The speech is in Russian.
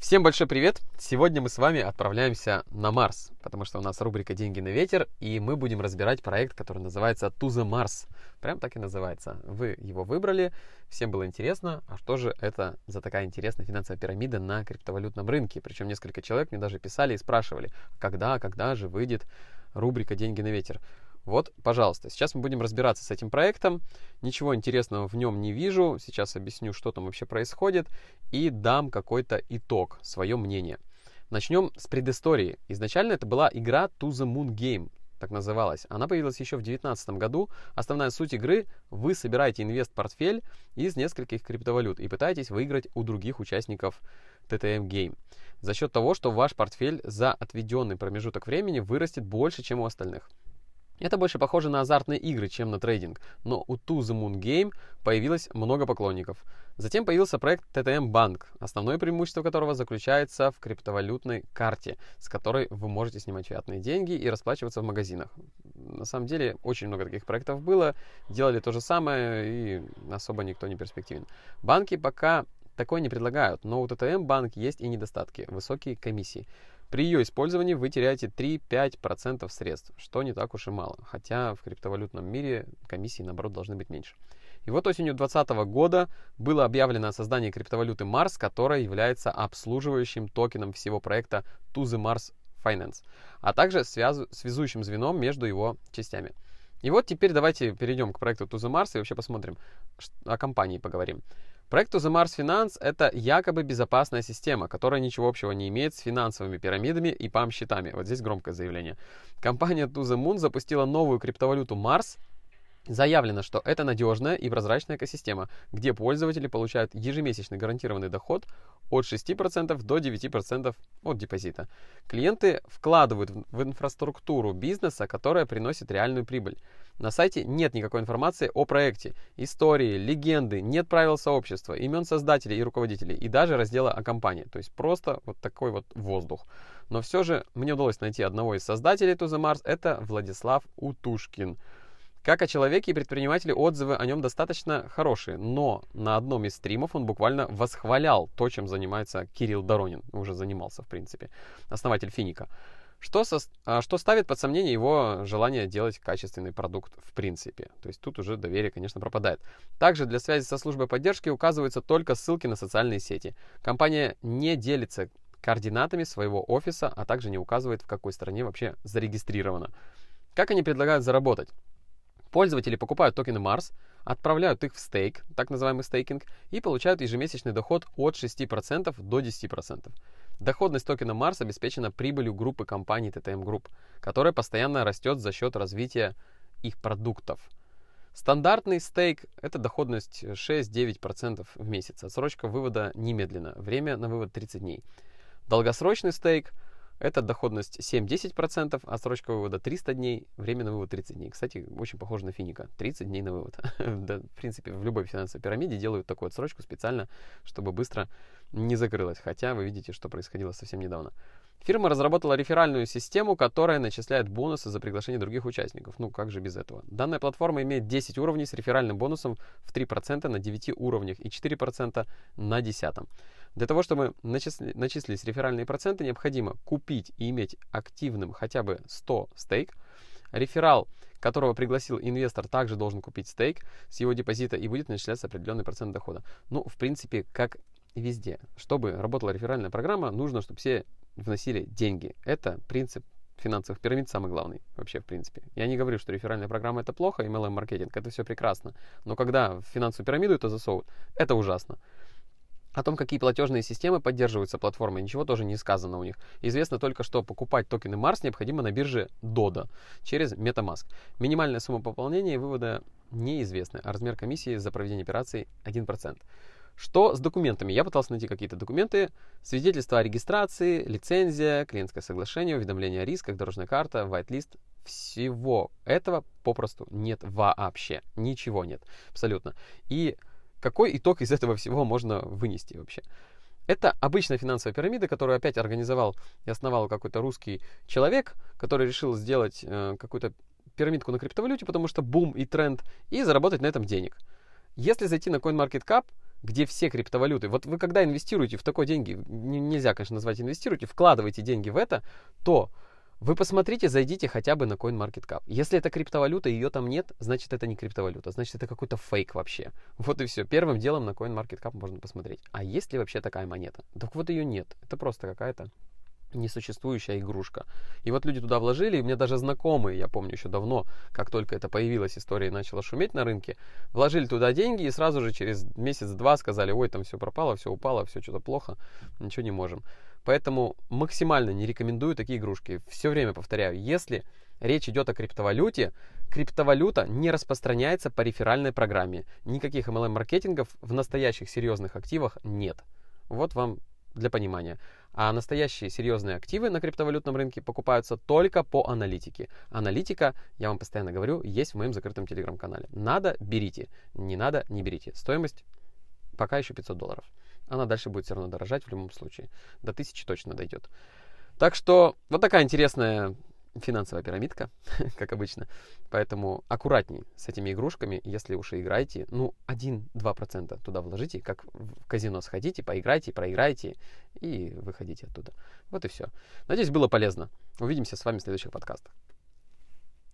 Всем большой привет! Сегодня мы с вами отправляемся на Марс, потому что у нас рубрика «Деньги на ветер», и мы будем разбирать проект, который называется «To the Mars». Прям так и называется. Вы его выбрали, всем было интересно, а что же это за такая интересная финансовая пирамида на криптовалютном рынке? Причем несколько человек мне даже писали и спрашивали, когда, когда же выйдет рубрика «Деньги на ветер». Вот, пожалуйста, сейчас мы будем разбираться с этим проектом. Ничего интересного в нем не вижу. Сейчас объясню, что там вообще происходит и дам какой-то итог, свое мнение. Начнем с предыстории. Изначально это была игра To the Moon Game, так называлась. Она появилась еще в 2019 году. Основная суть игры – вы собираете инвест-портфель из нескольких криптовалют и пытаетесь выиграть у других участников TTM Game. За счет того, что ваш портфель за отведенный промежуток времени вырастет больше, чем у остальных. Это больше похоже на азартные игры, чем на трейдинг, но у To The Moon Game появилось много поклонников. Затем появился проект TTM Bank, основное преимущество которого заключается в криптовалютной карте, с которой вы можете снимать фиатные деньги и расплачиваться в магазинах. На самом деле, очень много таких проектов было, делали то же самое, и особо никто не перспективен. Банки пока такое не предлагают, но у TTM Bank есть и недостатки, высокие комиссии. При ее использовании вы теряете 3-5% средств, что не так уж и мало, хотя в криптовалютном мире комиссии, наоборот, должны быть меньше. И вот осенью 2020 года было объявлено о создании криптовалюты Mars, которая является обслуживающим токеном всего проекта To the Mars Finance, а также связу, связующим звеном между его частями. И вот теперь давайте перейдем к проекту To the Mars и вообще посмотрим, о компании поговорим. Проект Mars Finance – это якобы безопасная система, которая ничего общего не имеет с финансовыми пирамидами и пам-счетами. Вот здесь громкое заявление. Компания Moon запустила новую криптовалюту Mars, Заявлено, что это надежная и прозрачная экосистема, где пользователи получают ежемесячный гарантированный доход от 6% до 9% от депозита. Клиенты вкладывают в инфраструктуру бизнеса, которая приносит реальную прибыль. На сайте нет никакой информации о проекте, истории, легенды, нет правил сообщества, имен создателей и руководителей, и даже раздела о компании. То есть просто вот такой вот воздух. Но все же мне удалось найти одного из создателей To The это Владислав Утушкин. Как о человеке и предпринимателе отзывы о нем достаточно хорошие, но на одном из стримов он буквально восхвалял то, чем занимается Кирилл Доронин, уже занимался в принципе, основатель Финика. Что, со, а, что ставит под сомнение его желание делать качественный продукт в принципе. То есть тут уже доверие, конечно, пропадает. Также для связи со службой поддержки указываются только ссылки на социальные сети. Компания не делится координатами своего офиса, а также не указывает, в какой стране вообще зарегистрирована. Как они предлагают заработать? Пользователи покупают токены Mars, отправляют их в стейк, так называемый стейкинг, и получают ежемесячный доход от 6% до 10%. Доходность токена Mars обеспечена прибылью группы компаний TTM Group, которая постоянно растет за счет развития их продуктов. Стандартный стейк – это доходность 6-9% в месяц. Отсрочка вывода немедленно. Время на вывод 30 дней. Долгосрочный стейк – это доходность 7-10%, а срочка вывода 300 дней, время на вывод 30 дней. Кстати, очень похоже на финика. 30 дней на вывод. да, в принципе, в любой финансовой пирамиде делают такую отсрочку специально, чтобы быстро не закрылась. Хотя вы видите, что происходило совсем недавно. Фирма разработала реферальную систему, которая начисляет бонусы за приглашение других участников. Ну, как же без этого? Данная платформа имеет 10 уровней с реферальным бонусом в 3% на 9 уровнях и 4% на 10. Для того, чтобы начисли, начислить реферальные проценты, необходимо купить и иметь активным хотя бы 100 стейк. Реферал, которого пригласил инвестор, также должен купить стейк с его депозита и будет начисляться определенный процент дохода. Ну, в принципе, как везде. Чтобы работала реферальная программа, нужно, чтобы все вносили деньги. Это принцип финансовых пирамид самый главный вообще в принципе. Я не говорю, что реферальная программа это плохо, MLM-маркетинг это все прекрасно. Но когда в финансовую пирамиду это засовывают, это ужасно. О том, какие платежные системы поддерживаются платформой, ничего тоже не сказано у них. Известно только, что покупать токены Mars необходимо на бирже DODA через MetaMask. Минимальная сумма пополнения и вывода неизвестны, а размер комиссии за проведение операций 1%. Что с документами? Я пытался найти какие-то документы. Свидетельство о регистрации, лицензия, клиентское соглашение, уведомление о рисках, дорожная карта, whitelist. Всего этого попросту нет вообще. Ничего нет. Абсолютно. И какой итог из этого всего можно вынести вообще? Это обычная финансовая пирамида, которую опять организовал и основал какой-то русский человек, который решил сделать э, какую-то пирамидку на криптовалюте, потому что бум и тренд, и заработать на этом денег. Если зайти на CoinMarketCap, где все криптовалюты. Вот вы когда инвестируете в такой деньги, нельзя, конечно, назвать инвестируете, вкладываете деньги в это, то вы посмотрите, зайдите хотя бы на CoinMarketCap. Если это криптовалюта, ее там нет, значит это не криптовалюта, значит это какой-то фейк вообще. Вот и все. Первым делом на CoinMarketCap можно посмотреть. А есть ли вообще такая монета? Так вот ее нет. Это просто какая-то несуществующая игрушка. И вот люди туда вложили, и мне даже знакомые, я помню еще давно, как только это появилась история и начала шуметь на рынке, вложили туда деньги и сразу же через месяц-два сказали, ой, там все пропало, все упало, все что-то плохо, ничего не можем. Поэтому максимально не рекомендую такие игрушки. Все время повторяю, если речь идет о криптовалюте, криптовалюта не распространяется по реферальной программе. Никаких MLM-маркетингов в настоящих серьезных активах нет. Вот вам для понимания. А настоящие серьезные активы на криптовалютном рынке покупаются только по аналитике. Аналитика, я вам постоянно говорю, есть в моем закрытом телеграм-канале. Надо, берите. Не надо, не берите. Стоимость пока еще 500 долларов. Она дальше будет все равно дорожать в любом случае. До 1000 точно дойдет. Так что вот такая интересная финансовая пирамидка, как обычно. Поэтому аккуратней с этими игрушками, если уж и играете. Ну, 1-2% туда вложите, как в казино сходите, поиграйте, проиграйте и выходите оттуда. Вот и все. Надеюсь, было полезно. Увидимся с вами в следующих подкастах.